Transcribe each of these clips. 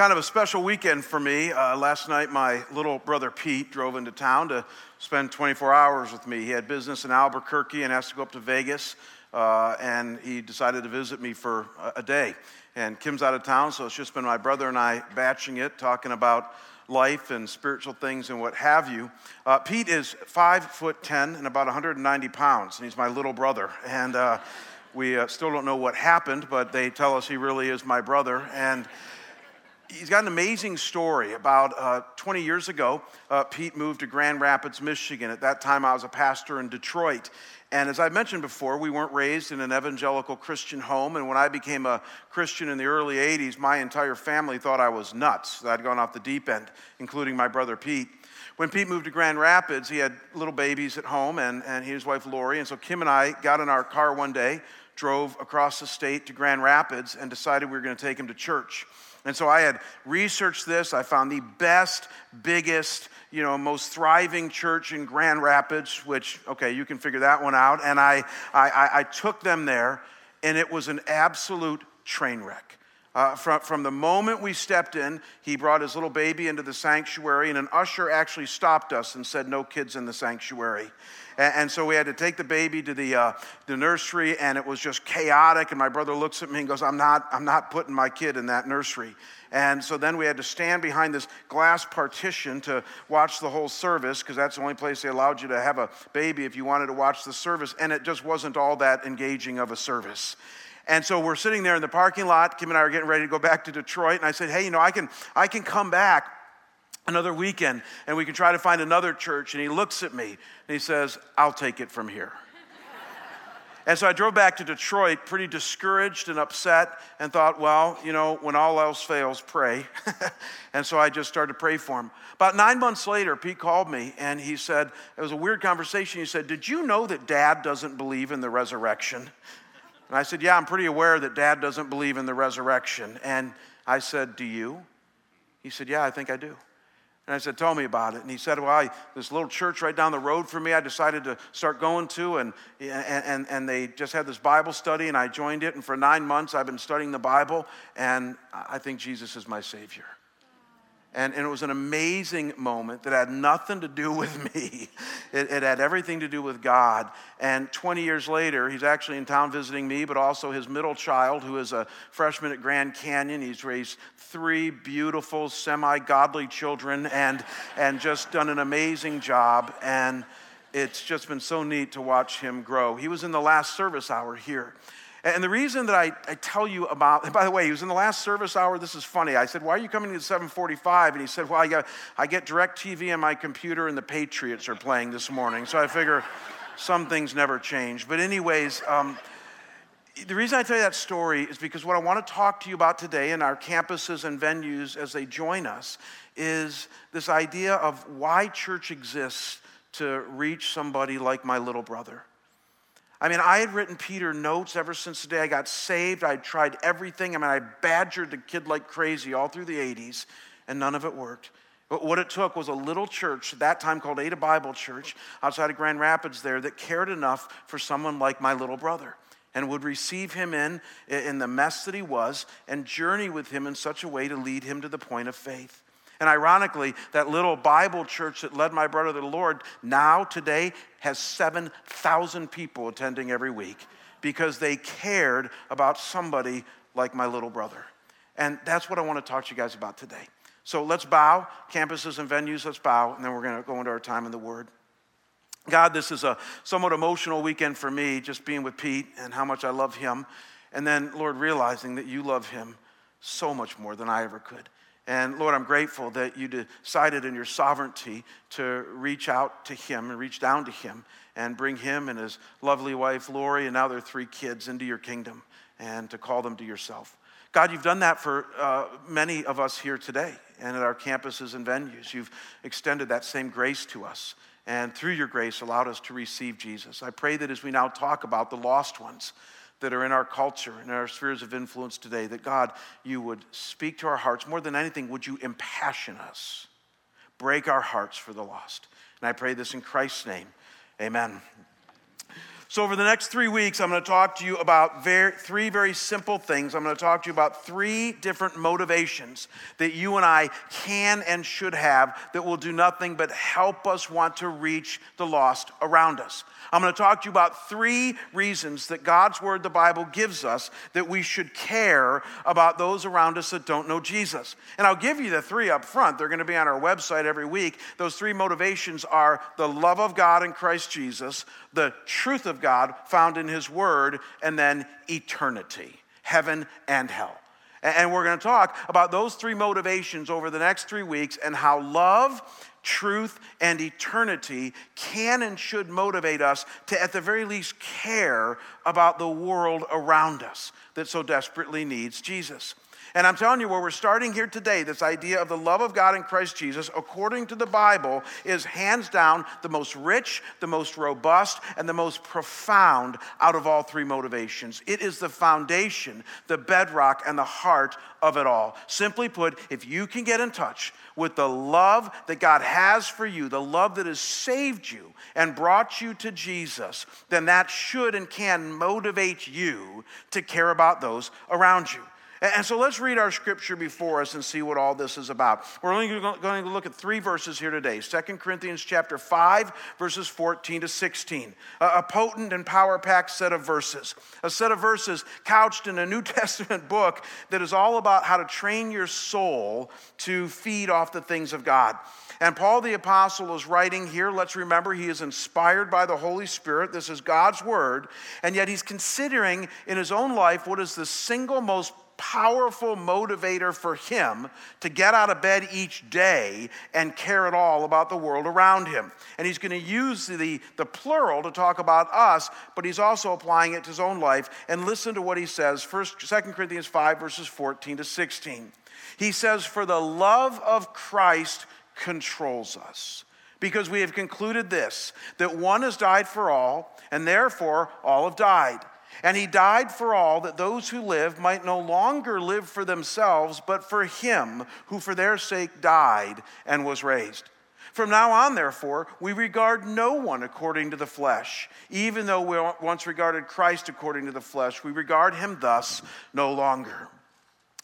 kind of a special weekend for me. Uh, last night, my little brother Pete drove into town to spend 24 hours with me. He had business in Albuquerque and has to go up to Vegas, uh, and he decided to visit me for a, a day. And Kim's out of town, so it's just been my brother and I batching it, talking about life and spiritual things and what have you. Uh, Pete is five foot ten and about 190 pounds, and he's my little brother. And uh, we uh, still don't know what happened, but they tell us he really is my brother. And he's got an amazing story. About uh, 20 years ago, uh, Pete moved to Grand Rapids, Michigan. At that time, I was a pastor in Detroit. And as I mentioned before, we weren't raised in an evangelical Christian home. And when I became a Christian in the early 80s, my entire family thought I was nuts, that I'd gone off the deep end, including my brother Pete. When Pete moved to Grand Rapids, he had little babies at home and, and his wife Lori. And so Kim and I got in our car one day, drove across the state to Grand Rapids, and decided we were going to take him to church. And so I had researched this. I found the best, biggest, you know, most thriving church in Grand Rapids, which, okay, you can figure that one out. And I, I, I took them there, and it was an absolute train wreck. Uh, from, from the moment we stepped in, he brought his little baby into the sanctuary, and an usher actually stopped us and said, No kids in the sanctuary. And, and so we had to take the baby to the, uh, the nursery, and it was just chaotic. And my brother looks at me and goes, I'm not, I'm not putting my kid in that nursery. And so then we had to stand behind this glass partition to watch the whole service because that's the only place they allowed you to have a baby if you wanted to watch the service. And it just wasn't all that engaging of a service. And so we're sitting there in the parking lot. Kim and I are getting ready to go back to Detroit. And I said, hey, you know, I can, I can come back another weekend and we can try to find another church. And he looks at me and he says, I'll take it from here. and so I drove back to Detroit pretty discouraged and upset and thought, well, you know, when all else fails, pray. and so I just started to pray for him. About nine months later, Pete called me and he said, it was a weird conversation. He said, Did you know that dad doesn't believe in the resurrection? And I said, Yeah, I'm pretty aware that dad doesn't believe in the resurrection. And I said, Do you? He said, Yeah, I think I do. And I said, Tell me about it. And he said, Well, I, this little church right down the road from me, I decided to start going to, and, and, and they just had this Bible study, and I joined it. And for nine months, I've been studying the Bible, and I think Jesus is my Savior. And, and, it was an amazing moment that had nothing to do with me. It, it, had everything to do with God. And 20 years later, he's actually in town visiting me, but also his middle child, who is a freshman at Grand Canyon. He's raised three beautiful, semi godly children and, and just done an amazing job. And it's just been so neat to watch him grow. He was in the last service hour here. And the reason that I, I tell you about, by the way, he was in the last service hour. This is funny. I said, Why are you coming to 745? And he said, Well, I, get, I get DirecTV on my computer and the Patriots are playing this morning. So I figure some things never change. But, anyways, um, the reason I tell you that story is because what I want to talk to you about today in our campuses and venues as they join us is this idea of why church exists to reach somebody like my little brother. I mean, I had written Peter notes ever since the day I got saved. I tried everything. I mean, I badgered the kid like crazy all through the 80s, and none of it worked. But what it took was a little church, at that time called Ada Bible Church, outside of Grand Rapids there, that cared enough for someone like my little brother and would receive him in, in the mess that he was and journey with him in such a way to lead him to the point of faith. And ironically, that little Bible church that led my brother to the Lord now, today, has 7,000 people attending every week because they cared about somebody like my little brother. And that's what I want to talk to you guys about today. So let's bow, campuses and venues, let's bow, and then we're going to go into our time in the Word. God, this is a somewhat emotional weekend for me, just being with Pete and how much I love him. And then, Lord, realizing that you love him so much more than I ever could. And Lord, I'm grateful that you decided in your sovereignty to reach out to him and reach down to him and bring him and his lovely wife, Lori, and now their three kids into your kingdom and to call them to yourself. God, you've done that for uh, many of us here today and at our campuses and venues. You've extended that same grace to us and through your grace allowed us to receive Jesus. I pray that as we now talk about the lost ones, that are in our culture and our spheres of influence today, that God, you would speak to our hearts. More than anything, would you impassion us, break our hearts for the lost. And I pray this in Christ's name. Amen. So, over the next three weeks, I'm going to talk to you about very, three very simple things. I'm going to talk to you about three different motivations that you and I can and should have that will do nothing but help us want to reach the lost around us. I'm going to talk to you about three reasons that God's Word, the Bible, gives us that we should care about those around us that don't know Jesus. And I'll give you the three up front. They're going to be on our website every week. Those three motivations are the love of God in Christ Jesus, the truth of God found in His Word, and then eternity, heaven and hell. And we're going to talk about those three motivations over the next three weeks and how love truth, and eternity can and should motivate us to, at the very least, care about the world around us that so desperately needs Jesus. And I'm telling you, where we're starting here today, this idea of the love of God in Christ Jesus, according to the Bible, is hands down the most rich, the most robust, and the most profound out of all three motivations. It is the foundation, the bedrock, and the heart of it all. Simply put, if you can get in touch with the love that God has for you, the love that has saved you and brought you to Jesus, then that should and can motivate you to care about those around you. And so let's read our scripture before us and see what all this is about. We're only going to look at three verses here today. 2 Corinthians chapter 5, verses 14 to 16. A potent and power-packed set of verses. A set of verses couched in a New Testament book that is all about how to train your soul to feed off the things of God. And Paul the Apostle is writing here. Let's remember he is inspired by the Holy Spirit. This is God's word. And yet he's considering in his own life what is the single most powerful motivator for him to get out of bed each day and care at all about the world around him. And he's going to use the, the plural to talk about us, but he's also applying it to his own life. And listen to what he says, First, 2 Corinthians 5, verses 14 to 16. He says, For the love of Christ controls us. Because we have concluded this, that one has died for all, and therefore all have died. And he died for all, that those who live might no longer live for themselves, but for him who for their sake died and was raised. From now on, therefore, we regard no one according to the flesh. Even though we once regarded Christ according to the flesh, we regard him thus no longer.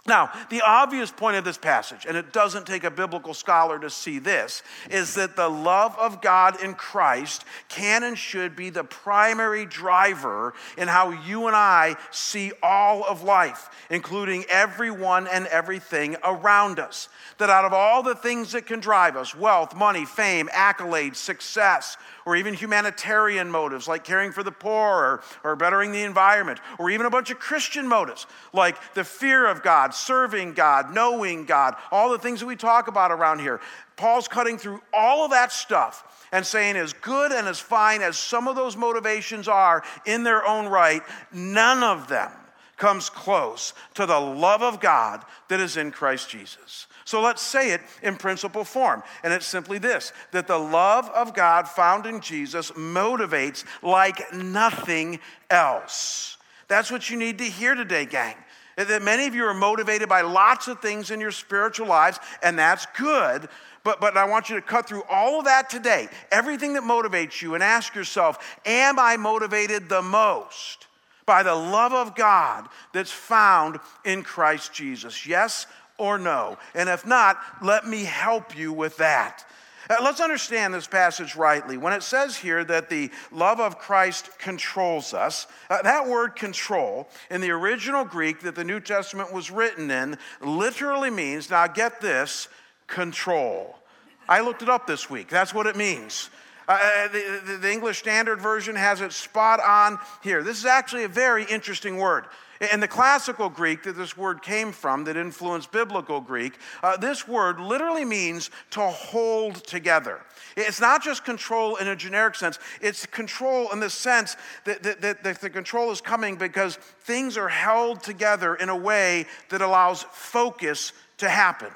Now, the obvious point of this passage, and it doesn't take a biblical scholar to see this, is that the love of God in Christ can and should be the primary driver in how you and I see all of life, including everyone and everything around us. That out of all the things that can drive us wealth, money, fame, accolades, success, or even humanitarian motives like caring for the poor or, or bettering the environment, or even a bunch of Christian motives like the fear of God, serving God, knowing God, all the things that we talk about around here. Paul's cutting through all of that stuff and saying, as good and as fine as some of those motivations are in their own right, none of them comes close to the love of God that is in Christ Jesus. So let's say it in principle form. And it's simply this that the love of God found in Jesus motivates like nothing else. That's what you need to hear today, gang. That many of you are motivated by lots of things in your spiritual lives, and that's good. But, but I want you to cut through all of that today, everything that motivates you, and ask yourself Am I motivated the most by the love of God that's found in Christ Jesus? Yes or no? And if not, let me help you with that. Uh, let's understand this passage rightly. When it says here that the love of Christ controls us, uh, that word control in the original Greek that the New Testament was written in literally means, now get this, control. I looked it up this week. That's what it means. Uh, uh the, the English Standard Version has it spot on here. This is actually a very interesting word. In the classical Greek that this word came from, that influenced biblical Greek, uh, this word literally means to hold together. It's not just control in a generic sense, it's control in the sense that, that, that, that the control is coming because things are held together in a way that allows focus to happen.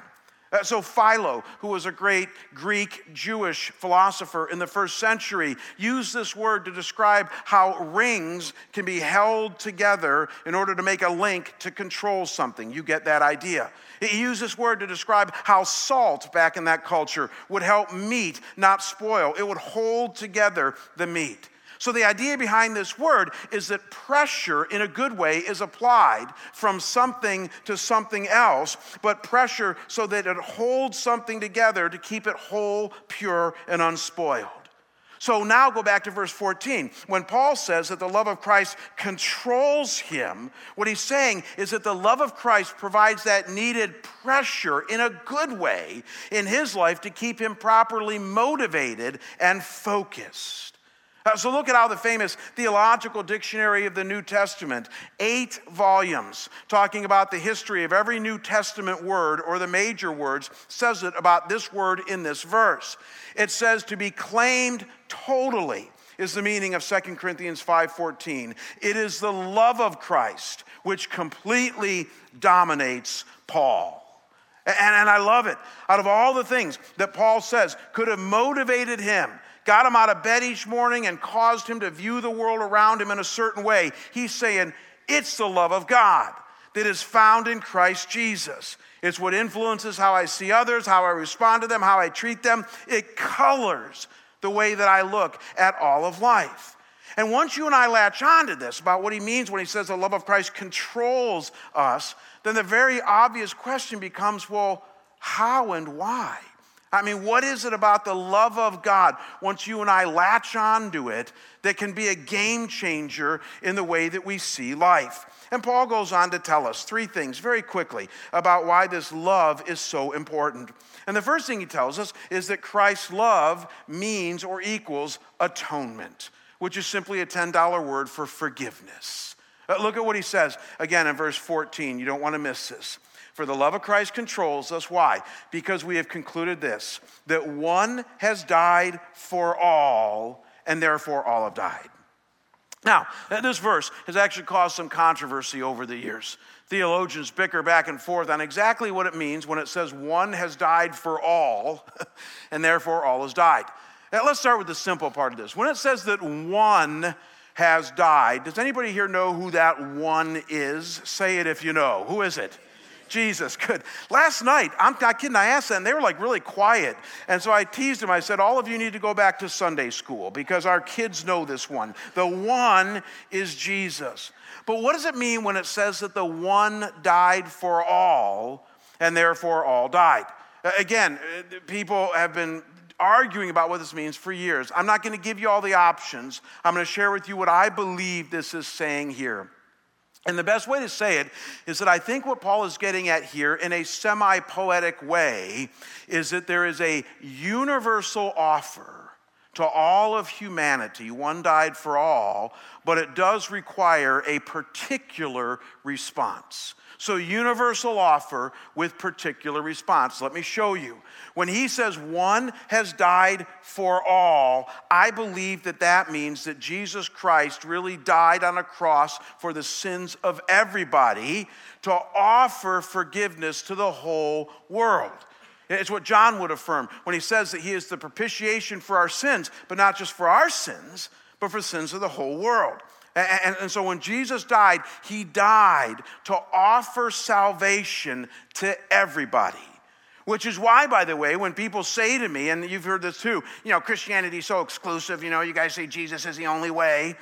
Uh, so, Philo, who was a great Greek Jewish philosopher in the first century, used this word to describe how rings can be held together in order to make a link to control something. You get that idea. He used this word to describe how salt back in that culture would help meat not spoil, it would hold together the meat. So, the idea behind this word is that pressure in a good way is applied from something to something else, but pressure so that it holds something together to keep it whole, pure, and unspoiled. So now go back to verse 14. When Paul says that the love of Christ controls him, what he's saying is that the love of Christ provides that needed pressure in a good way in his life to keep him properly motivated and focused. Uh, so look at how the famous Theological Dictionary of the New Testament, eight volumes, talking about the history of every New Testament word or the major words, says it about this word in this verse. It says to be claimed totally is the meaning of 2 Corinthians 5:14. It is the love of Christ which completely dominates Paul. And, and I love it. Out of all the things that Paul says could have motivated him got him out of bed each morning and caused him to view the world around him in a certain way. He's saying, It's the love of God that is found in Christ Jesus. It's what influences how I see others, how I respond to them, how I treat them. It colors the way that I look at all of life. And once you and I latch on to this about what he means when he says the love of Christ controls us, then the very obvious question becomes well, how and why? I mean, what is it about the love of God, once you and I latch onto it, that can be a game changer in the way that we see life? And Paul goes on to tell us three things very quickly about why this love is so important. And the first thing he tells us is that Christ's love means or equals atonement, which is simply a $10 word for forgiveness. Uh, look at what he says again in verse 14. You don't want to miss this. For the love of Christ controls us. Why? Because we have concluded this that one has died for all, and therefore all have died. Now, this verse has actually caused some controversy over the years. Theologians bicker back and forth on exactly what it means when it says one has died for all, and therefore all has died. Now, let's start with the simple part of this. When it says that one has died, does anybody here know who that one is? Say it if you know. Who is it? Jesus. Good. Last night, I'm not kidding, I asked them, and they were like really quiet. And so I teased them. I said, All of you need to go back to Sunday school because our kids know this one. The one is Jesus. But what does it mean when it says that the one died for all and therefore all died? Again, uh, people have been arguing about what this means for years. I'm not going to give you all the options. I'm going to share with you what I believe this is saying here. And the best way to say it is that I think what Paul is getting at here in a semi poetic way is that there is a universal offer to all of humanity. One died for all, but it does require a particular response. So, universal offer with particular response. Let me show you. When he says one has died for all, I believe that that means that Jesus Christ really died on a cross for the sins of everybody to offer forgiveness to the whole world. It's what John would affirm when he says that he is the propitiation for our sins, but not just for our sins, but for sins of the whole world. And, and, so when Jesus died, he died to offer salvation to everybody. Which is why, by the way, when people say to me, and you've heard this too, you know, Christianity's so exclusive, you know, you guys say Jesus is the only way.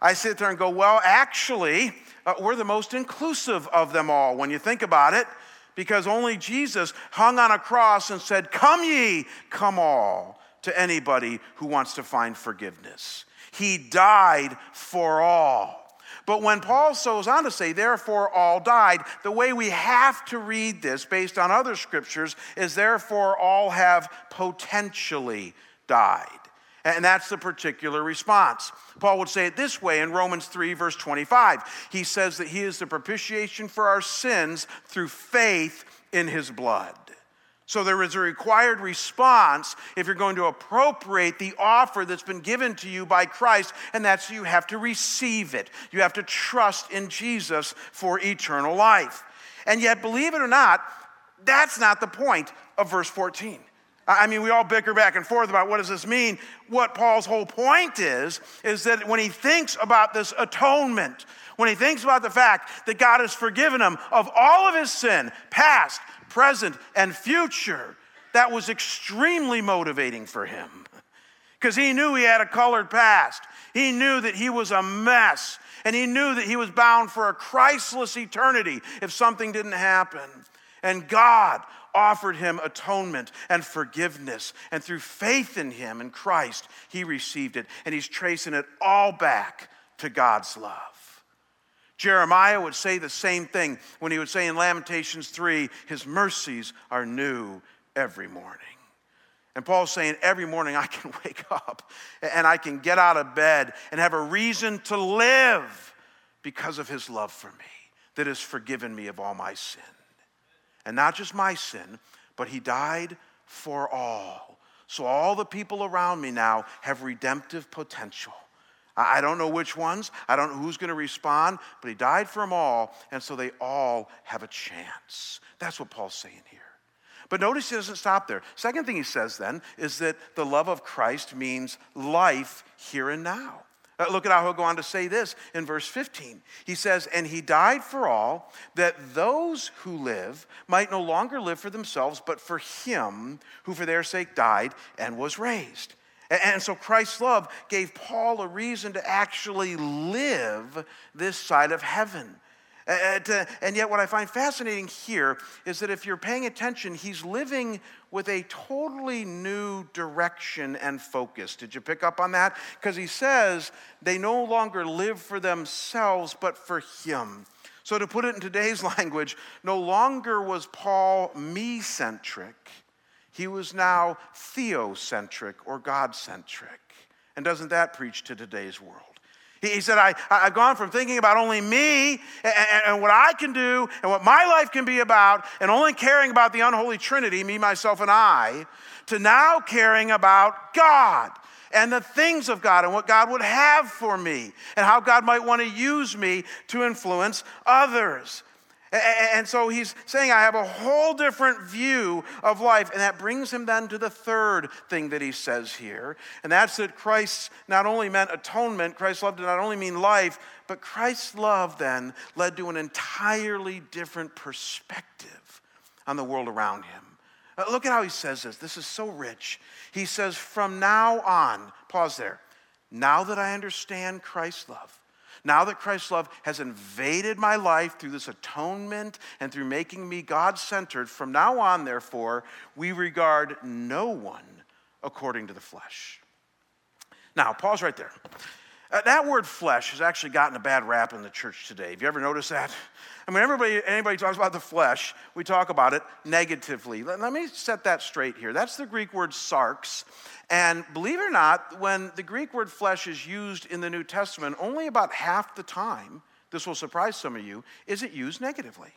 I sit there and go, well, actually, uh, we're the most inclusive of them all when you think about it, because only Jesus hung on a cross and said, Come ye, come all, to anybody who wants to find forgiveness. He died for all. But when Paul goes on to say, therefore all died, the way we have to read this based on other scriptures is, therefore all have potentially died. And that's the particular response. Paul would say it this way in Romans 3, verse 25. He says that he is the propitiation for our sins through faith in his blood. So there is a required response if you're going to appropriate the offer that's been given to you by Christ, and that's you have to receive it. You have to trust in Jesus for eternal life. And yet, believe it or not, that's not the point of verse 14. I mean, we all bicker back and forth about what does this mean. What Paul's whole point is, is that when he thinks about this atonement, when he thinks about the fact that God has forgiven him of all of his sin, past, present, and future, that was extremely motivating for him. because he knew he had a colored past. He knew that he was a mess, and he knew that he was bound for a Christless eternity if something didn't happen. And God offered him atonement and forgiveness. And through faith in him in Christ, he received it. And he's tracing it all back to God's love. Jeremiah would say the same thing when he would say in Lamentations 3 His mercies are new every morning. And Paul's saying every morning I can wake up and I can get out of bed and have a reason to live because of his love for me that has forgiven me of all my sin. And not just my sin, but he died for all. So all the people around me now have redemptive potential. I don't know which ones, I don't know who's going to respond, but he died for them all, and so they all have a chance. That's what Paul's saying here. But notice he doesn't stop there. Second thing he says then is that the love of Christ means life here and now. Uh, look at how he'll go on to say this in verse 15. He says, And he died for all, that those who live might no longer live for themselves, but for him who for their sake died and was raised. And so Christ's love gave Paul a reason to actually live this side of heaven. And yet, what I find fascinating here is that if you're paying attention, he's living with a totally new direction and focus. Did you pick up on that? Because he says they no longer live for themselves, but for him. So, to put it in today's language, no longer was Paul me centric, he was now theocentric or God centric. And doesn't that preach to today's world? He said, I, I've gone from thinking about only me and, and, what I can do and what my life can be about, and only caring about the unholy Trinity, me, myself, and I, to now caring about God and the things of God and what God would have for me and how God might want to use me to influence others. And so he's saying, I have a whole different view of life. And that brings him then to the third thing that he says here. And that's that Christ not only meant atonement, Christ's love did not only mean life, but Christ's love then led to an entirely different perspective on the world around him. Uh, look at how he says this. This is so rich. He says, From now on, pause there. Now that I understand Christ's love, now that Christ's love has invaded my life through this atonement and through making me God centered, from now on, therefore, we regard no one according to the flesh. Now, pause right there. Uh, that word flesh has actually gotten a bad rap in the church today. Have you ever noticed that? I mean, everybody, anybody talks about the flesh, we talk about it negatively. Let, let me set that straight here. That's the Greek word sarx. And believe it or not, when the Greek word flesh is used in the New Testament, only about half the time, this will surprise some of you, is it used negatively.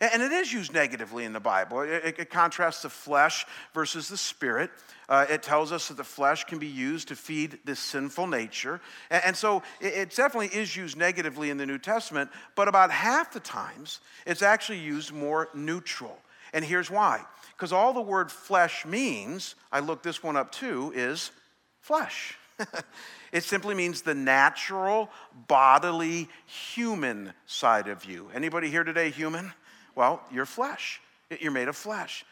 And it is used negatively in the Bible. It, contrasts the flesh versus the spirit. Uh, it tells us that the flesh can be used to feed this sinful nature. And, so it, it, definitely is used negatively in the New Testament, but about half the times it's actually used more neutral. And here's why because all the word flesh means, I looked this one up too, is flesh. it simply means the natural, bodily, human side of you. Anybody here today human? Well, you're flesh. You're made of flesh.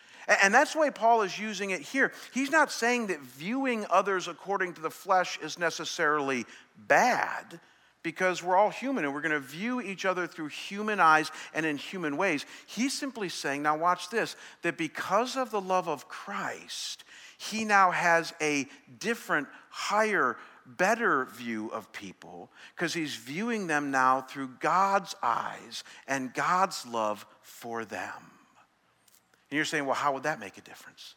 And that's why Paul is using it here. He's not saying that viewing others according to the flesh is necessarily bad because we're all human and we're going to view each other through human eyes and in human ways. He's simply saying, now watch this, that because of the love of Christ, he now has a different, higher, better view of people because he's viewing them now through God's eyes and God's love for them. And you're saying, well, how would that make a difference?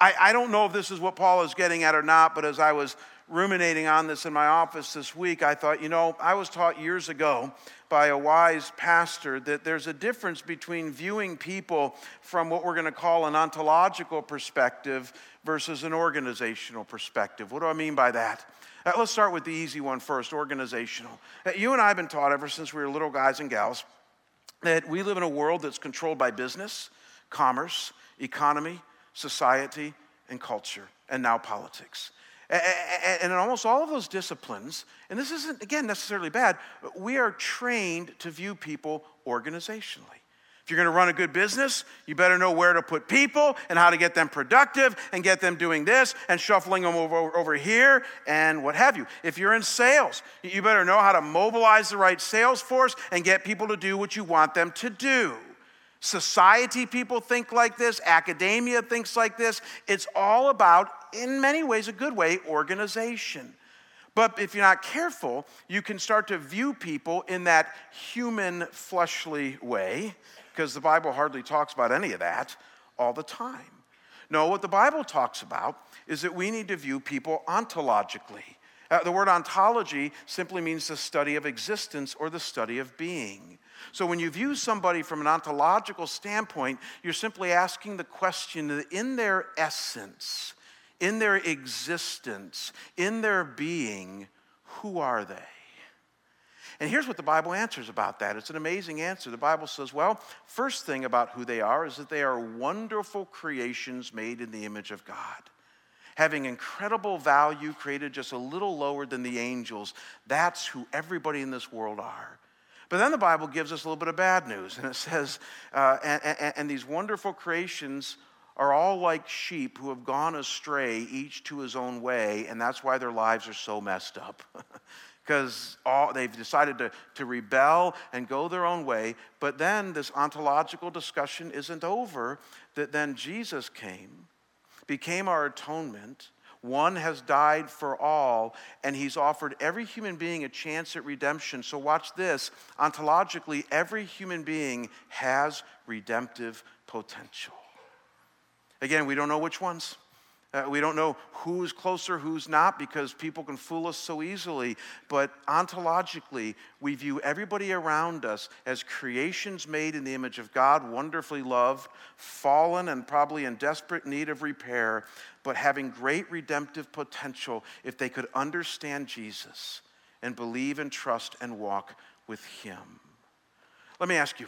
I, I don't know if this is what Paul is getting at or not, but as I was ruminating on this in my office this week, I thought, you know, I was taught years ago by a wise pastor that there's a difference between viewing people from what we're going to call an ontological perspective versus an organizational perspective. What do I mean by that? Uh, let's start with the easy one first organizational. Uh, you and I have been taught ever since we were little guys and gals that we live in a world that's controlled by business, commerce, economy, society, and culture, and now politics. And in almost all of those disciplines, and this isn't, again, necessarily bad, we are trained to view people organizationally. If you're going to run a good business, you better know where to put people and how to get them productive and get them doing this and shuffling them over, over here and what have you. If you're in sales, you better know how to mobilize the right sales force and get people to do what you want them to do. Society people think like this, academia thinks like this. It's all about, in many ways, a good way, organization. But if you're not careful, you can start to view people in that human, fleshly way because the Bible hardly talks about any of that all the time. No, what the Bible talks about is that we need to view people ontologically. Uh, the word ontology simply means the study of existence or the study of being. So when you view somebody from an ontological standpoint, you're simply asking the question in their essence, in their existence, in their being, who are they? And here's what the Bible answers about that. It's an amazing answer. The Bible says, well, first thing about who they are is that they are wonderful creations made in the image of God. Having incredible value, created just a little lower than the angels. That's who everybody in this world are. But then the Bible gives us a little bit of bad news, and it says, uh, and, and, and these wonderful creations are all like sheep who have gone astray, each to his own way, and that's why their lives are so messed up. because they've decided to, to rebel and go their own way. But then this ontological discussion isn't over, that then Jesus came, became our atonement. One has died for all, and he's offered every human being a chance at redemption. So, watch this. Ontologically, every human being has redemptive potential. Again, we don't know which ones. Uh, we don't know who's closer, who's not, because people can fool us so easily. But ontologically, we view everybody around us as creations made in the image of God, wonderfully loved, fallen, and probably in desperate need of repair, but having great redemptive potential if they could understand Jesus and believe and trust and walk with Him. Let me ask you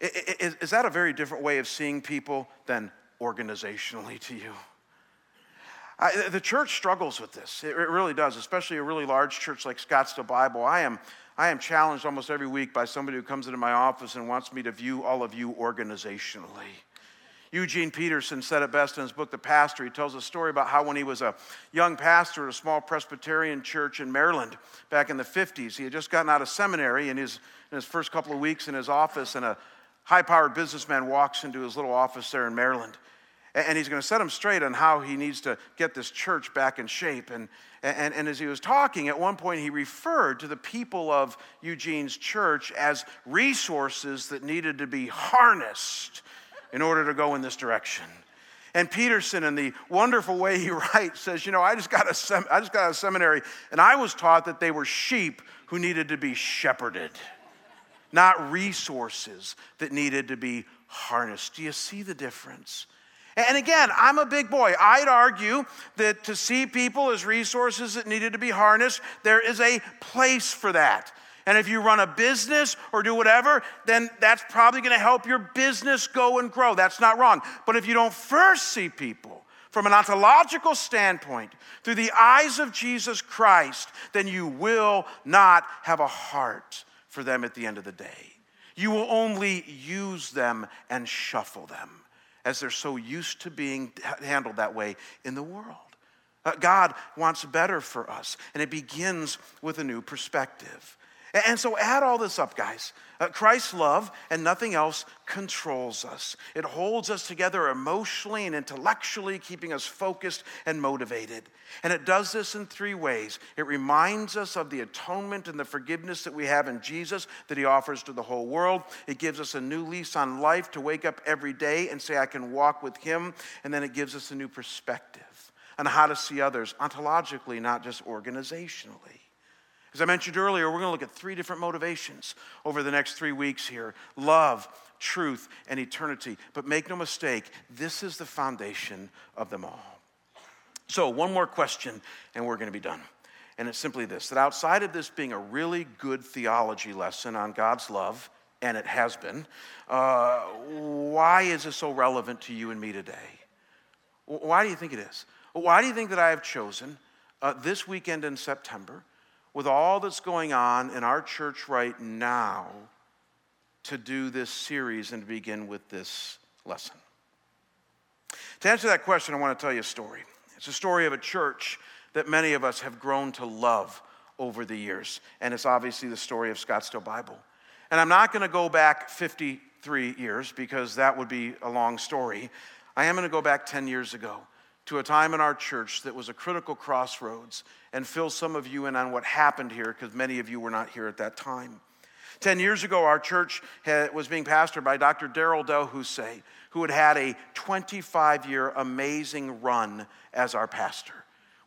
is, is that a very different way of seeing people than organizationally to you? I, the church struggles with this. It, it really does, especially a really large church like Scottsdale Bible. I am, I am challenged almost every week by somebody who comes into my office and wants me to view all of you organizationally. Eugene Peterson said it best in his book, The Pastor. He tells a story about how when he was a young pastor at a small Presbyterian church in Maryland back in the 50s, he had just gotten out of seminary in his, in his first couple of weeks in his office, and a high powered businessman walks into his little office there in Maryland and he's going to set him straight on how he needs to get this church back in shape. And, and, and as he was talking, at one point he referred to the people of Eugene's church as resources that needed to be harnessed in order to go in this direction. And Peterson, in the wonderful way he writes, says, You know, I just, got a sem- I just got a seminary, and I was taught that they were sheep who needed to be shepherded, not resources that needed to be harnessed. Do you see the difference? And again, I'm a big boy. I'd argue that to see people as resources that needed to be harnessed, there is a place for that. And if you run a business or do whatever, then that's probably going to help your business go and grow. That's not wrong. But if you don't first see people from an ontological standpoint through the eyes of Jesus Christ, then you will not have a heart for them at the end of the day. You will only use them and shuffle them as they're so used to being handled that way in the world. Uh, God wants better for us, and it begins with a new perspective. And so add all this up, guys. Uh, Christ's love and nothing else controls us. It holds us together emotionally and intellectually, keeping us focused and motivated. And it does this in three ways it reminds us of the atonement and the forgiveness that we have in Jesus that He offers to the whole world. It gives us a new lease on life to wake up every day and say, I can walk with Him. And then it gives us a new perspective on how to see others ontologically, not just organizationally. As I mentioned earlier, we're going to look at three different motivations over the next three weeks here love, truth, and eternity. But make no mistake, this is the foundation of them all. So, one more question, and we're going to be done. And it's simply this that outside of this being a really good theology lesson on God's love, and it has been, uh, why is this so relevant to you and me today? Why do you think it is? Why do you think that I have chosen uh, this weekend in September? With all that's going on in our church right now to do this series and to begin with this lesson. To answer that question, I want to tell you a story. It's a story of a church that many of us have grown to love over the years, and it's obviously the story of Scottsdale Bible. And I'm not going to go back 53 years because that would be a long story. I am going to go back 10 years ago to a time in our church that was a critical crossroads and fill some of you in on what happened here because many of you were not here at that time. Ten years ago, our church had, was being pastored by Dr. Darryl Del who had had a 25 year amazing run as our pastor.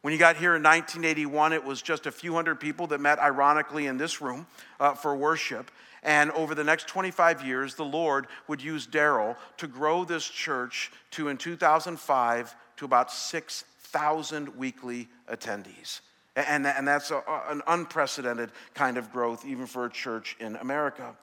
When he got here in 1981, it was just a few hundred people that met, ironically, in this room uh, for worship. And over the next 25 years, the Lord would use Darryl to grow this church to, in 2005, to about 6,000 weekly attendees. And, and that's a, an unprecedented kind of growth, even for a church in America.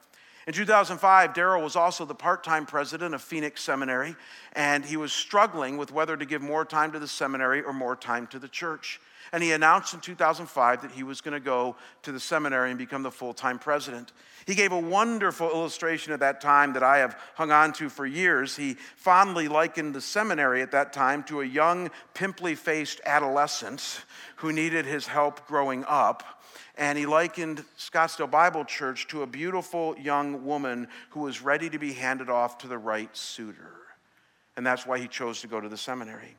In 2005, Darryl was also the part time president of Phoenix Seminary, and he was struggling with whether to give more time to the seminary or more time to the church. And he announced in 2005 that he was going to go to the seminary and become the full time president. He gave a wonderful illustration at that time that I have hung on to for years. He fondly likened the seminary at that time to a young, pimply faced adolescent who needed his help growing up. And he likened Scottsdale Bible Church to a beautiful young woman who was ready to be handed off to the right suitor. And that's why he chose to go to the seminary.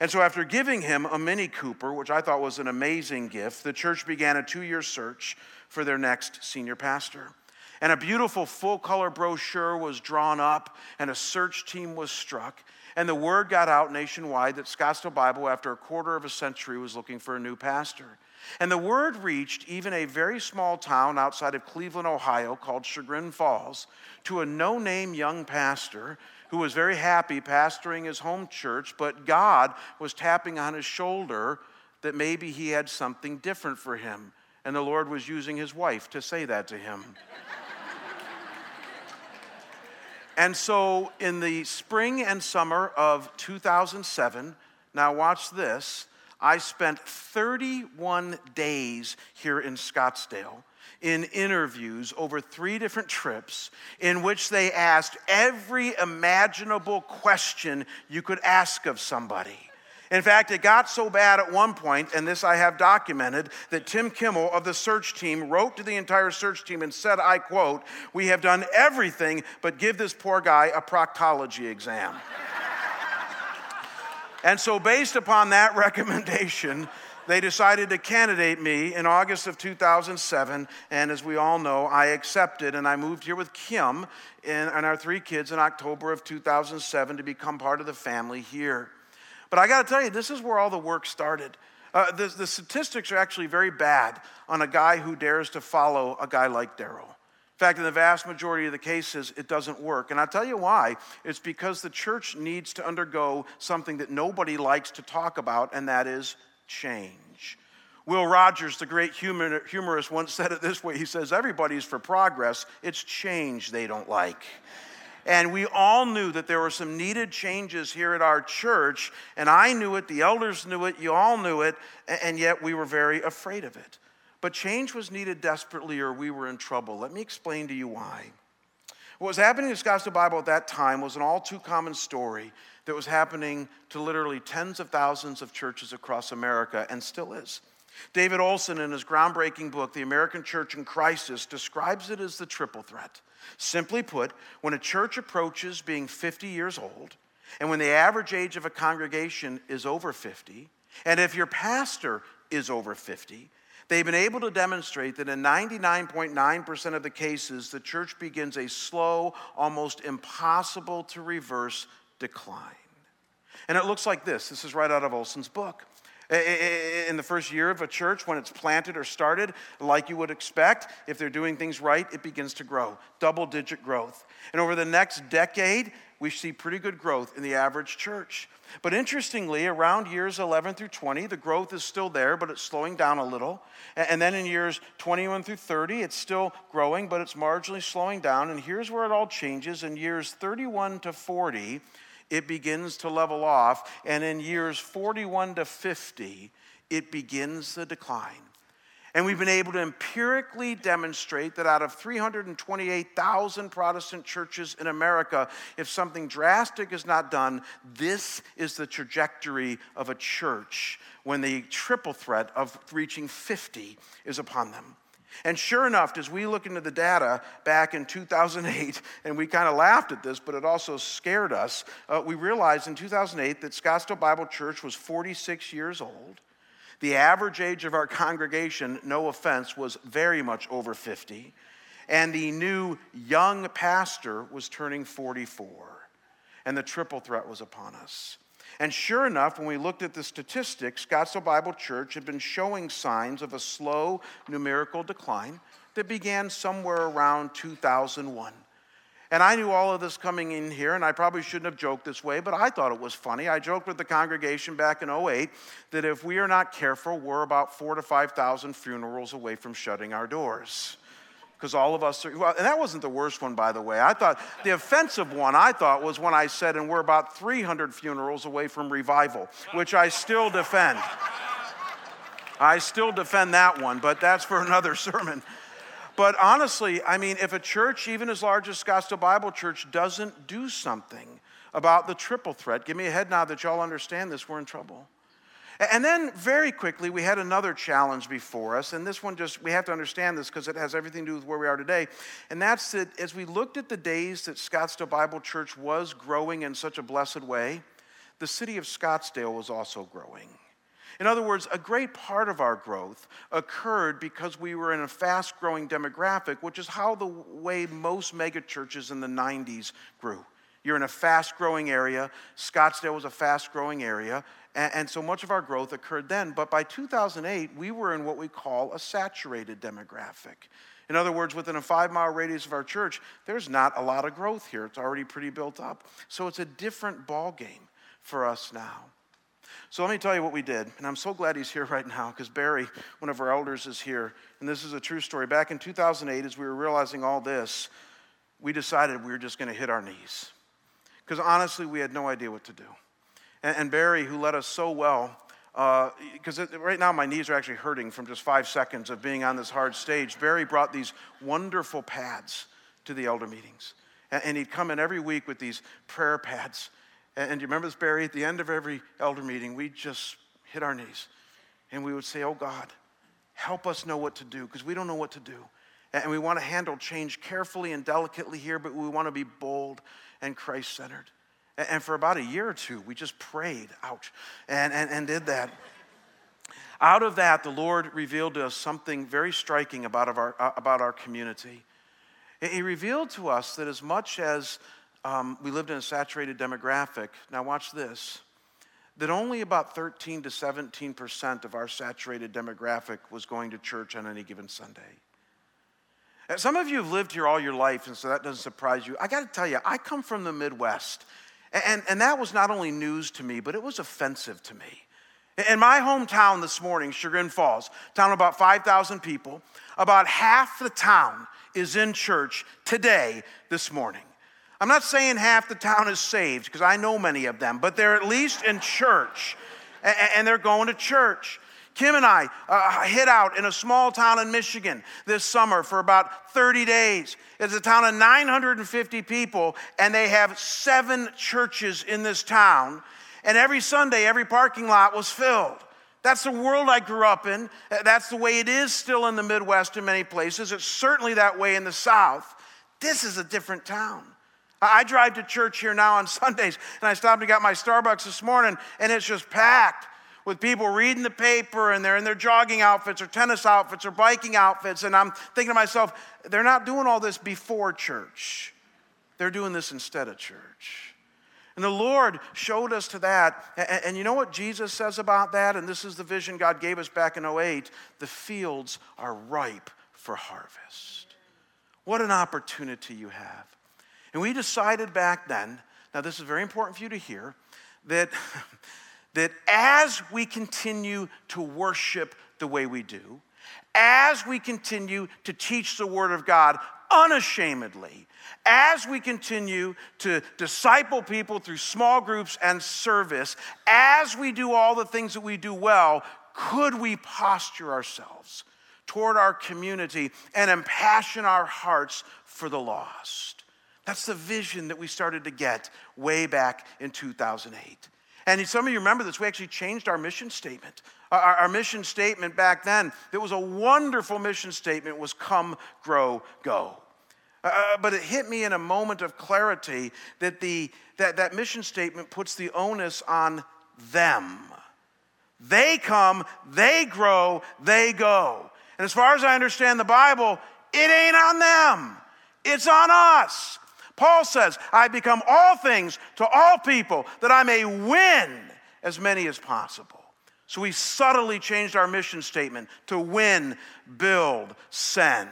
And so, after giving him a Mini Cooper, which I thought was an amazing gift, the church began a two year search for their next senior pastor. And a beautiful full color brochure was drawn up, and a search team was struck. And the word got out nationwide that Scottsdale Bible, after a quarter of a century, was looking for a new pastor. And the word reached even a very small town outside of Cleveland, Ohio, called Chagrin Falls, to a no name young pastor who was very happy pastoring his home church, but God was tapping on his shoulder that maybe he had something different for him. And the Lord was using his wife to say that to him. and so in the spring and summer of 2007, now watch this, I spent 31 days here in Scottsdale in interviews over three different trips in which they asked every imaginable question you could ask of somebody. In fact, it got so bad at one point, and this I have documented, that Tim Kimmel of the search team wrote to the entire search team and said, I quote, We have done everything but give this poor guy a proctology exam. and so, based upon that recommendation, they decided to candidate me in August of 2007. And as we all know, I accepted and I moved here with Kim and, our three kids in October of 2007 to become part of the family here. But I got to tell you, this is where all the work started. Uh, the, the statistics are actually very bad on a guy who dares to follow a guy like Darryl. In fact, in the vast majority of the cases, it doesn't work. And I'll tell you why. It's because the church needs to undergo something that nobody likes to talk about, and that is change. Will Rogers, the great humor, humorist, once said it this way He says, Everybody's for progress, it's change they don't like. And we all knew that there were some needed changes here at our church, and I knew it, the elders knew it, you all knew it, and yet we were very afraid of it. But change was needed desperately, or we were in trouble. Let me explain to you why. What was happening in the Scottsdale Bible at that time was an all too common story that was happening to literally tens of thousands of churches across America and still is. David Olson, in his groundbreaking book, The American Church in Crisis, describes it as the triple threat. Simply put, when a church approaches being 50 years old, and when the average age of a congregation is over 50, and if your pastor is over 50, they've been able to demonstrate that in 99.9% of the cases, the church begins a slow, almost impossible to reverse decline. And it looks like this. This is right out of Olson's book. In the first year of a church, when it's planted or started, like you would expect, if they're doing things right, it begins to grow, double digit growth. And over the next decade, we see pretty good growth in the average church. But interestingly, around years 11 through 20, the growth is still there, but it's slowing down a little. And then in years 21 through 30, it's still growing, but it's marginally slowing down. And here's where it all changes in years 31 to 40 it begins to level off. And in years 41 to 50, it begins the decline. And we've been able to empirically demonstrate that out of 328,000 Protestant churches in America, if something drastic is not done, this is the trajectory of a church when the triple threat of reaching 50 is upon them. And sure enough, as we look into the data back in 2008, and we kind of laughed at this, but it also scared us, uh, we realized in 2008 that Scottsdale Bible Church was 46 years old. The average age of our congregation, no offense, was very much over 50. And the new young pastor was turning 44. And the triple threat was upon us. And sure enough, when we looked at the statistics, Scottsdale Bible Church had been showing signs of a slow numerical decline that began somewhere around 2001. And I knew all of this coming in here, and I probably shouldn't have joked this way, but I thought it was funny. I joked with the congregation back in 08 that if we are not careful, we're about four to 5,000 funerals away from shutting our doors. Because all of us are, well, and that wasn't the worst one, by the way. I thought the offensive one, I thought, was when I said, and we're about 300 funerals away from revival, which I still defend. I still defend that one, but that's for another sermon. But honestly, I mean, if a church, even as large as Scottsdale Bible Church, doesn't do something about the triple threat, give me a head nod that y'all understand this, we're in trouble. And then, very quickly, we had another challenge before us. And this one just, we have to understand this because it has everything to do with where we are today. And that's that as we looked at the days that Scottsdale Bible Church was growing in such a blessed way, the city of Scottsdale was also growing. In other words, a great part of our growth occurred because we were in a fast growing demographic, which is how the way most megachurches in the 90s grew. You're in a fast growing area. Scottsdale was a fast growing area. And, so much of our growth occurred then. But by 2008, we were in what we call a saturated demographic. In other words, within a five mile radius of our church, there's not a lot of growth here. It's already pretty built up. So it's a different ball game for us now. So let me tell you what we did. And I'm so glad he's here right now because Barry, one of our elders, is here. And this is a true story. Back in 2008, as we were realizing all this, we decided we were just going to hit our knees. Because honestly, we had no idea what to do. And, and Barry, who led us so well, because uh, right now my knees are actually hurting from just five seconds of being on this hard stage. Barry brought these wonderful pads to the elder meetings. And, and he'd come in every week with these prayer pads. And, and you remember this, Barry? At the end of every elder meeting, we'd just hit our knees and we would say, Oh God, help us know what to do because we don't know what to do. And we want to handle change carefully and delicately here, but we want to be bold and Christ centered. And for about a year or two, we just prayed, ouch, and, and, and did that. Out of that, the Lord revealed to us something very striking about, our, uh, about our community. He revealed to us that as much as um, we lived in a saturated demographic. Now, watch this that only about 13 to 17 percent of our saturated demographic was going to church on any given Sunday. Some of you have lived here all your life, and so that doesn't surprise you. I got to tell you, I come from the Midwest, and, and that was not only news to me, but it was offensive to me. In my hometown this morning, Chagrin Falls, town of about 5,000 people, about half the town is in church today, this morning. I'm not saying half the town is saved, because I know many of them, but they're at least in church and they're going to church. Kim and I uh, hit out in a small town in Michigan this summer for about 30 days. It's a town of 950 people, and they have seven churches in this town. And every Sunday, every parking lot was filled. That's the world I grew up in. That's the way it is still in the Midwest in many places. It's certainly that way in the South. This is a different town. I drive to church here now on Sundays, and I stopped and got my Starbucks this morning, and it's just packed with people reading the paper and they're in their jogging outfits or tennis outfits or biking outfits. And I'm thinking to myself, they're not doing all this before church, they're doing this instead of church. And the Lord showed us to that. And, you know what Jesus says about that? And this is the vision God gave us back in 08 the fields are ripe for harvest. What an opportunity you have. And we decided back then, now this is very important for you to hear, that, that as we continue to worship the way we do, as we continue to teach the Word of God unashamedly, as we continue to disciple people through small groups and service, as we do all the things that we do well, could we posture ourselves toward our community and impassion our hearts for the lost. That's the vision that we started to get way back in 2008. And some of you remember this, we actually changed our mission statement. Our, our, mission statement back then, it was a wonderful mission statement, was come, grow, go. Uh, uh, but it hit me in a moment of clarity that, the, that that mission statement puts the onus on them. They come, they grow, they go. And as far as I understand the Bible, it ain't on them, it's on us. Paul says, I become all things to all people that I may win as many as possible. So we subtly changed our mission statement to win, build, send.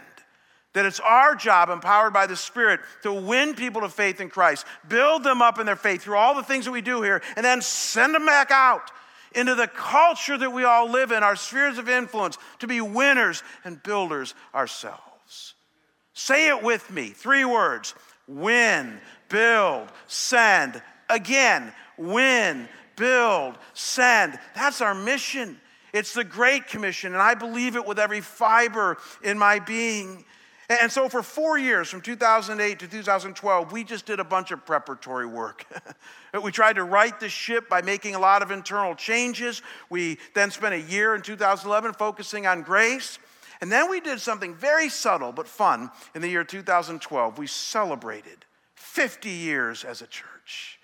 That it's our job, empowered by the Spirit, to win people to faith in Christ, build them up in their faith through all the things that we do here, and then send them back out into the culture that we all live in, our spheres of influence, to be winners and builders ourselves. Say it with me three words win, build, send. Again, win, build, send. That's our mission. It's the Great Commission, and I believe it with every fiber in my being. And so, for four years, from 2008 to 2012, we just did a bunch of preparatory work. we tried to right the ship by making a lot of internal changes. We then spent a year in 2011 focusing on grace. And then we did something very subtle but fun in the year 2012. We celebrated 50 years as a church.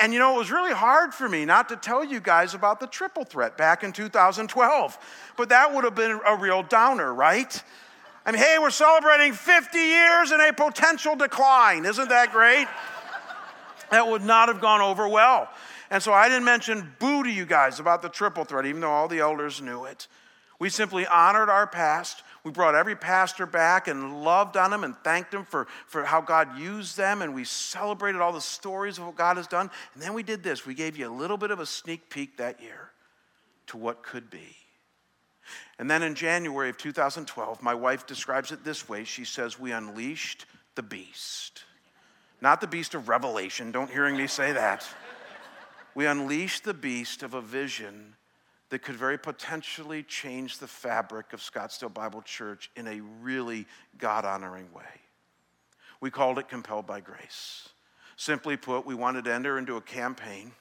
And you know, it was really hard for me not to tell you guys about the triple threat back in 2012, but that would have been a real downer, right? I mean, hey, we're celebrating 50 years in a potential decline. Isn't that great? that would not have gone over well. And so I didn't mention boo to you guys about the triple threat, even though all the elders knew it. We simply honored our past. We brought every pastor back and loved on them and thanked them for, for how God used them. And we celebrated all the stories of what God has done. And then we did this we gave you a little bit of a sneak peek that year to what could be. And then in January of 2012, my wife describes it this way she says, We unleashed the beast. Not the beast of revelation, don't hearing me say that. We unleashed the beast of a vision that could very potentially change the fabric of Scottsdale Bible Church in a really God honoring way. We called it Compelled by Grace. Simply put, we wanted to enter into a campaign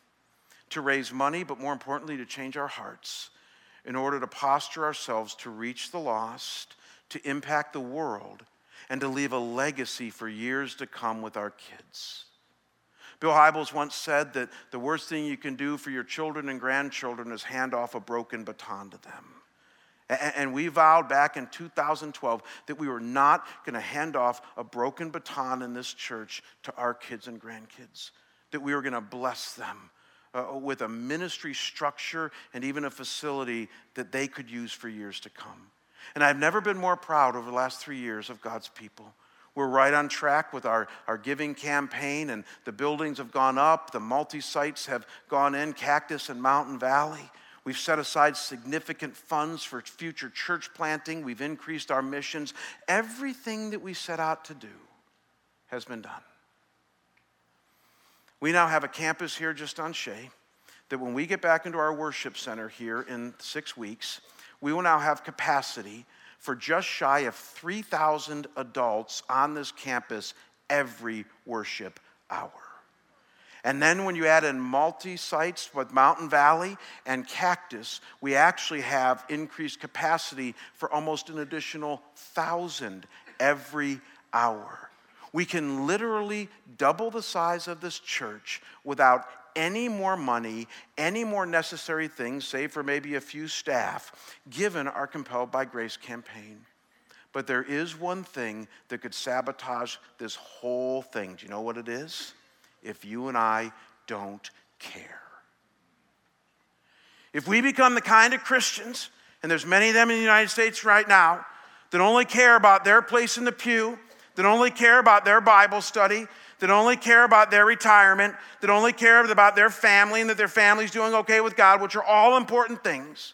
to raise money, but more importantly, to change our hearts in order to posture ourselves to reach the lost, to impact the world, and to leave a legacy for years to come with our kids. Bill Hybels once said that the worst thing you can do for your children and grandchildren is hand off a broken baton to them. And we vowed back in 2012 that we were not going to hand off a broken baton in this church to our kids and grandkids, that we were going to bless them uh, with a ministry structure and even a facility that they could use for years to come. And I've never been more proud over the last three years of God's people. We're right on track with our, our giving campaign, and the buildings have gone up, the multi sites have gone in, Cactus and Mountain Valley. We've set aside significant funds for future church planting. We've increased our missions. Everything that we set out to do has been done. We now have a campus here just on Shea that when we get back into our worship center here in six weeks, we will now have capacity for just shy of 3,000 adults on this campus every worship hour. And then when you add in multi sites with Mountain Valley and Cactus, we actually have increased capacity for almost an additional thousand every hour. We can literally double the size of this church without any more money, any more necessary things, save for maybe a few staff, given our Compelled by Grace campaign. But there is one thing that could sabotage this whole thing. Do you know what it is? If you and I don't care. If we become the kind of Christians, and there's many of them in the United States right now, that only care about their place in the pew, that only care about their Bible study, that only care about their retirement, that only care about their family and that their family's doing okay with God, which are all important things,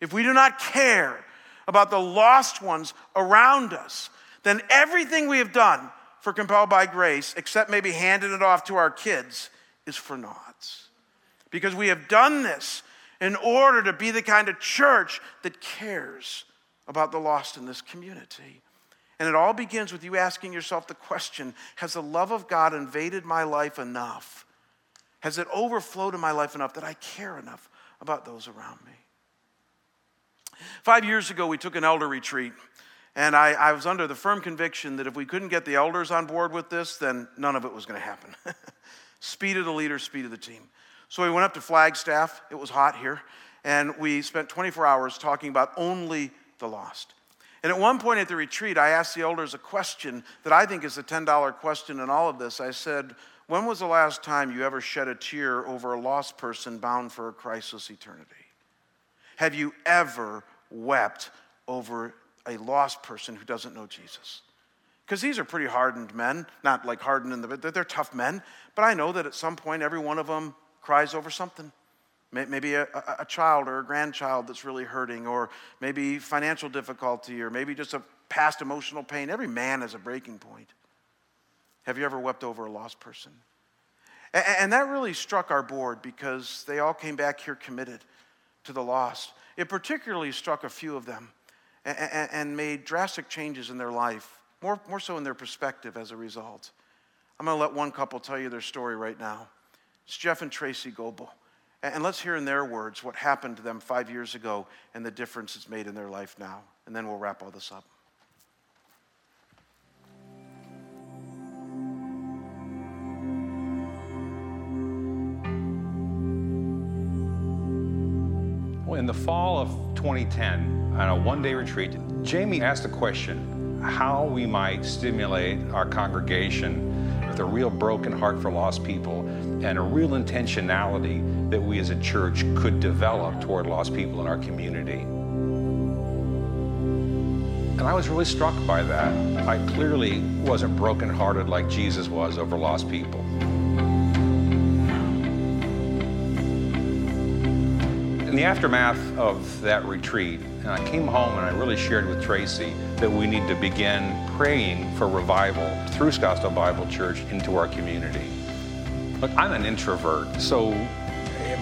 if we do not care about the lost ones around us, then everything we have done for Compelled by Grace, except maybe handing it off to our kids, is for naught. Because we have done this in order to be the kind of church that cares about the lost in this community. And it all begins with you asking yourself the question Has the love of God invaded my life enough? Has it overflowed in my life enough that I care enough about those around me? Five years ago, we took an elder retreat, and I, I was under the firm conviction that if we couldn't get the elders on board with this, then none of it was going to happen. speed of the leader, speed of the team. So we went up to Flagstaff. It was hot here. And we spent 24 hours talking about only the lost. And at one point at the retreat, I asked the elders a question that I think is a $10 question in all of this. I said, When was the last time you ever shed a tear over a lost person bound for a crisis eternity? Have you ever wept over a lost person who doesn't know Jesus? Because these are pretty hardened men, not like hardened in the, they're tough men, but I know that at some point every one of them cries over something. Maybe a, a, child or a grandchild that's really hurting, or maybe financial difficulty, or maybe just a past emotional pain. Every man has a breaking point. Have you ever wept over a lost person? And, and that really struck our board because they all came back here committed to the lost. It particularly struck a few of them and, and, made drastic changes in their life, more, more so in their perspective as a result. I'm going to let one couple tell you their story right now. It's Jeff and Tracy Goebel. And let's hear in their words what happened to them five years ago and the difference it's made in their life now. And then we'll wrap all this up. Well, in the fall of 2010, on a one day retreat, Jamie asked a question how we might stimulate our congregation with a real broken heart for lost people and a real intentionality that we as a church could develop toward lost people in our community. And I was really struck by that. I clearly wasn't brokenhearted like Jesus was over lost people. In the aftermath of that retreat, and I came home and I really shared with Tracy that we need to begin praying for revival through Scottsdale Bible Church into our community. Look, I'm an introvert, so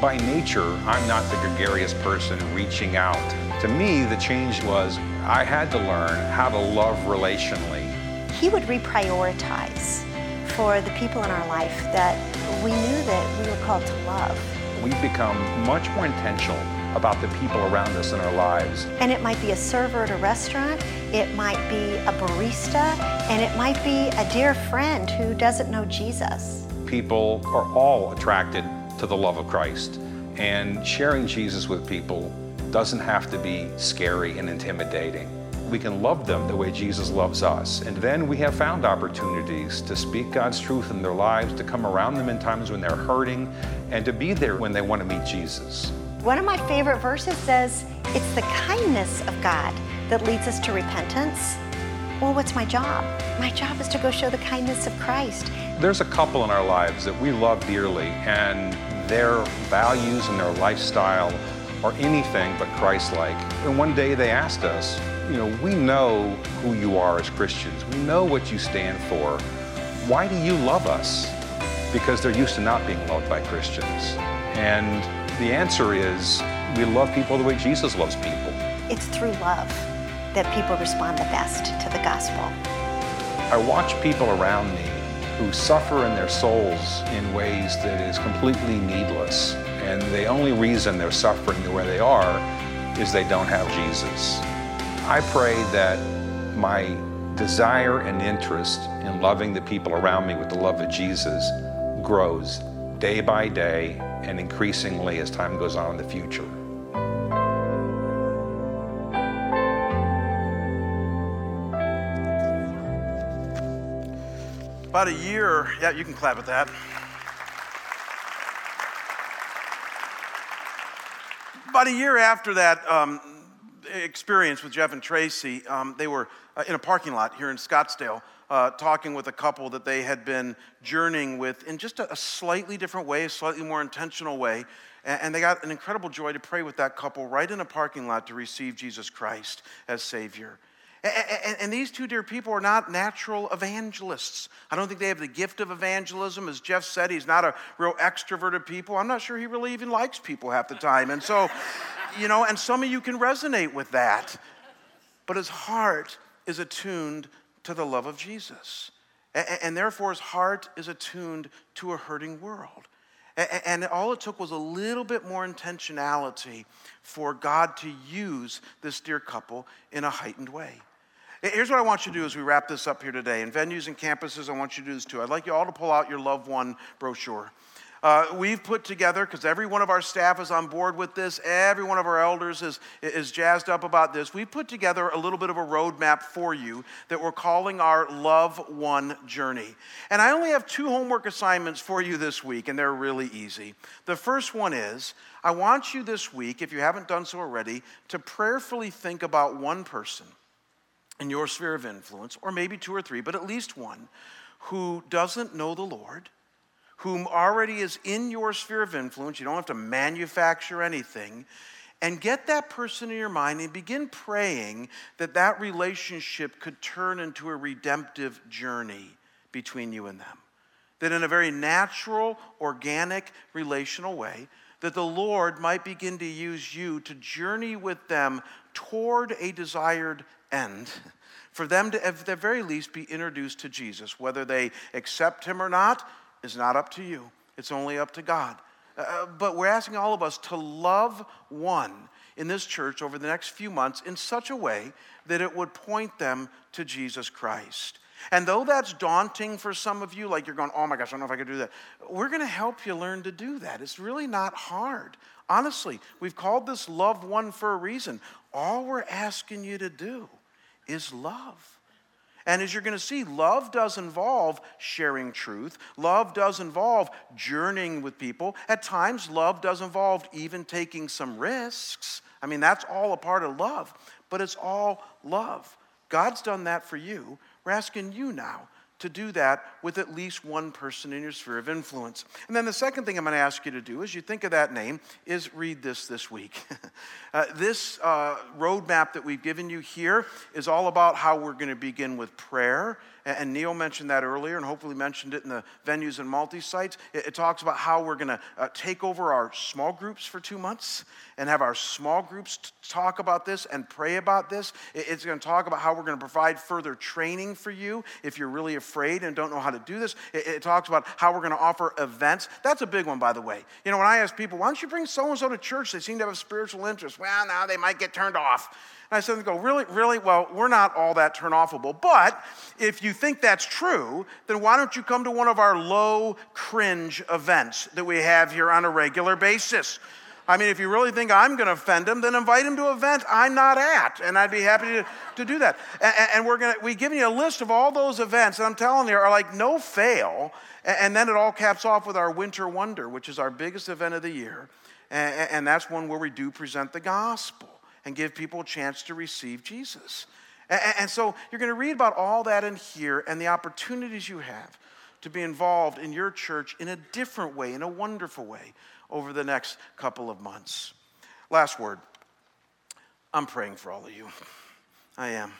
by nature, I'm not the gregarious person reaching out. To me, the change was I had to learn how to love relationally. He would reprioritize for the people in our life that we knew that we were called to love. We've become much more intentional about the people around us in our lives. And it might be a server at a restaurant, it might be a barista, and it might be a dear friend who doesn't know Jesus. People are all attracted to the love of Christ, and sharing Jesus with people doesn't have to be scary and intimidating. We can love them the way Jesus loves us. And then we have found opportunities to speak God's truth in their lives, to come around them in times when they're hurting, and to be there when they want to meet Jesus. One of my favorite verses says, It's the kindness of God that leads us to repentance. Well, what's my job? My job is to go show the kindness of Christ. There's a couple in our lives that we love dearly, and their values and their lifestyle are anything but Christ like. And one day they asked us, You know, we know who you are as Christians, we know what you stand for. Why do you love us? Because they're used to not being loved by Christians. And the answer is we love people the way Jesus loves people. It's through love that people respond the best to the gospel. I watch people around me who suffer in their souls in ways that is completely needless. And the only reason they're suffering the way they are is they don't have Jesus. I pray that my desire and interest in loving the people around me with the love of Jesus grows day by day and increasingly as time goes on in the future. About a year, yeah, you can clap at that. About a year after that um, experience with Jeff and Tracy, um, they were uh, in a parking lot here in Scottsdale uh, talking with a couple that they had been journeying with in just a, a slightly different way, a slightly more intentional way. And, and they got an incredible joy to pray with that couple right in a parking lot to receive Jesus Christ as Savior. And, and, these two dear people are not natural evangelists. I don't think they have the gift of evangelism. As Jeff said, he's not a real extroverted people. I'm not sure he really even likes people half the time. And so, you know, and some of you can resonate with that. but his heart is attuned to the love of Jesus. And therefore, his heart is attuned to a hurting world. And all it took was a little bit more intentionality for God to use this dear couple in a heightened way. Here's what I want you to do as we wrap this up here today. In venues and campuses, I want you to do this too. I'd like you all to pull out your loved one brochure. Uh, we've put together, because every one of our staff is on board with this, every one of our elders is, is jazzed up about this. We've put together a little bit of a roadmap for you that we're calling our Love One Journey. And I only have two homework assignments for you this week, and they're really easy. The first one is I want you this week, if you haven't done so already, to prayerfully think about one person in your sphere of influence, or maybe two or three, but at least one, who doesn't know the Lord whom already is in your sphere of influence. You don't have to manufacture anything. And get that person in your mind and begin praying that that relationship could turn into a redemptive journey between you and them. That in a very natural, organic, relational way, that the Lord might begin to use you to journey with them toward a desired end. For them to, at the very least, be introduced to Jesus, whether they accept him or not, is not up to you, it's only up to God. Uh, uh, but we're asking all of us to love one in this church over the next few months in such a way that it would point them to Jesus Christ. And though that's daunting for some of you, like you're going, oh my gosh, I don't know if I could do that, we're going to help you learn to do that. It's really not hard. Honestly, we've called this love one for a reason. All we're asking you to do is love. And as you're going to see, love does involve sharing truth. Love does involve journeying with people. At times, love does involve even taking some risks. I mean, that's all a part of love, but it's all love. God's done that for you. We're asking you now to do that with at least one person in your sphere of influence. And then the second thing I'm going to ask you to do as you think of that name is read this this week. uh, this uh, roadmap that we've given you here is all about how we're going to begin with prayer and Neil mentioned that earlier, and hopefully mentioned it in the venues and multi sites. It, it, talks about how we're going to uh, take over our small groups for two months and have our small groups t- talk about this and pray about this. It, it's going to talk about how we're going to provide further training for you if you're really afraid and don't know how to do this. It, it talks about how we're going to offer events. That's a big one, by the way. You know, when I ask people, why don't you bring so and so to church? They seem to have a spiritual interest. Well, now they might get turned off. And I said go, really, really? Well, we're not all that turnoffable. But if you think that's true, then why don't you come to one of our low cringe events that we have here on a regular basis? I mean, if you really think I'm going to offend him, then invite him to an event I'm not at, and I'd be happy to, to do that. And, and we're going to, we give you a list of all those events, and I'm telling you, are like no fail. And, and then it all caps off with our Winter Wonder, which is our biggest event of the year. And, and that's one where we do present the gospel and give people a chance to receive Jesus. And, and so you're going to read about all that in here and the opportunities you have to be involved in your church in a different way, in a wonderful way, over the next couple of months. Last word I'm praying for all of you. I am.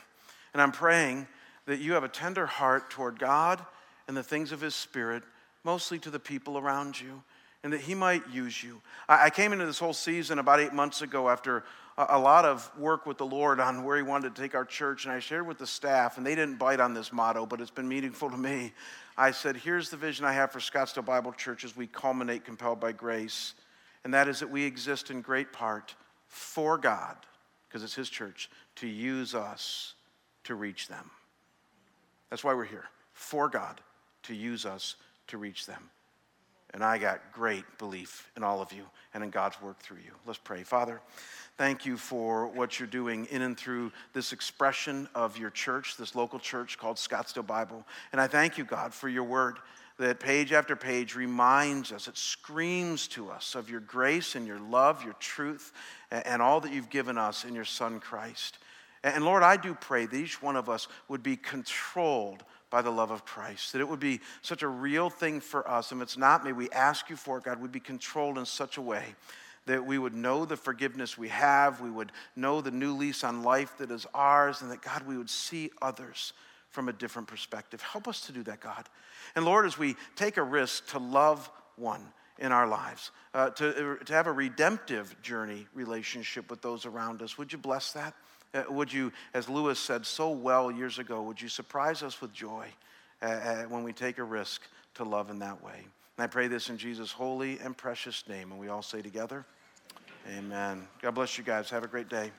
And I'm praying that you have a tender heart toward God and the things of His Spirit, mostly to the people around you, and that He might use you. I came into this whole season about eight months ago after a lot of work with the Lord on where He wanted to take our church, and I shared with the staff, and they didn't bite on this motto, but it's been meaningful to me. I said, Here's the vision I have for Scottsdale Bible Church as we culminate Compelled by Grace, and that is that we exist in great part for God, because it's His church, to use us to reach them. That's why we're here, for God, to use us to reach them. And I got great belief in all of you and in God's work through you. Let's pray. Father, Thank you for what you're doing in and through this expression of your church, this local church called Scottsdale Bible. And I thank you, God, for your word that page after page reminds us, it screams to us of your grace and your love, your truth, and all that you've given us in your Son Christ. And Lord, I do pray that each one of us would be controlled by the love of Christ, that it would be such a real thing for us. And if it's not, may we ask you for it, God, we'd be controlled in such a way that we would know the forgiveness we have, we would know the new lease on life that is ours, and that God, we would see others from a different perspective. Help us to do that, God. And Lord, as we take a risk to love one in our lives, uh, to, to have a redemptive journey relationship with those around us, would you bless that? Uh, would you, as Lewis said so well years ago, would you surprise us with joy uh, uh, when we take a risk to love in that way? And I pray this in Jesus' holy and precious name. And we all say together, Amen. God bless you guys. Have a great day.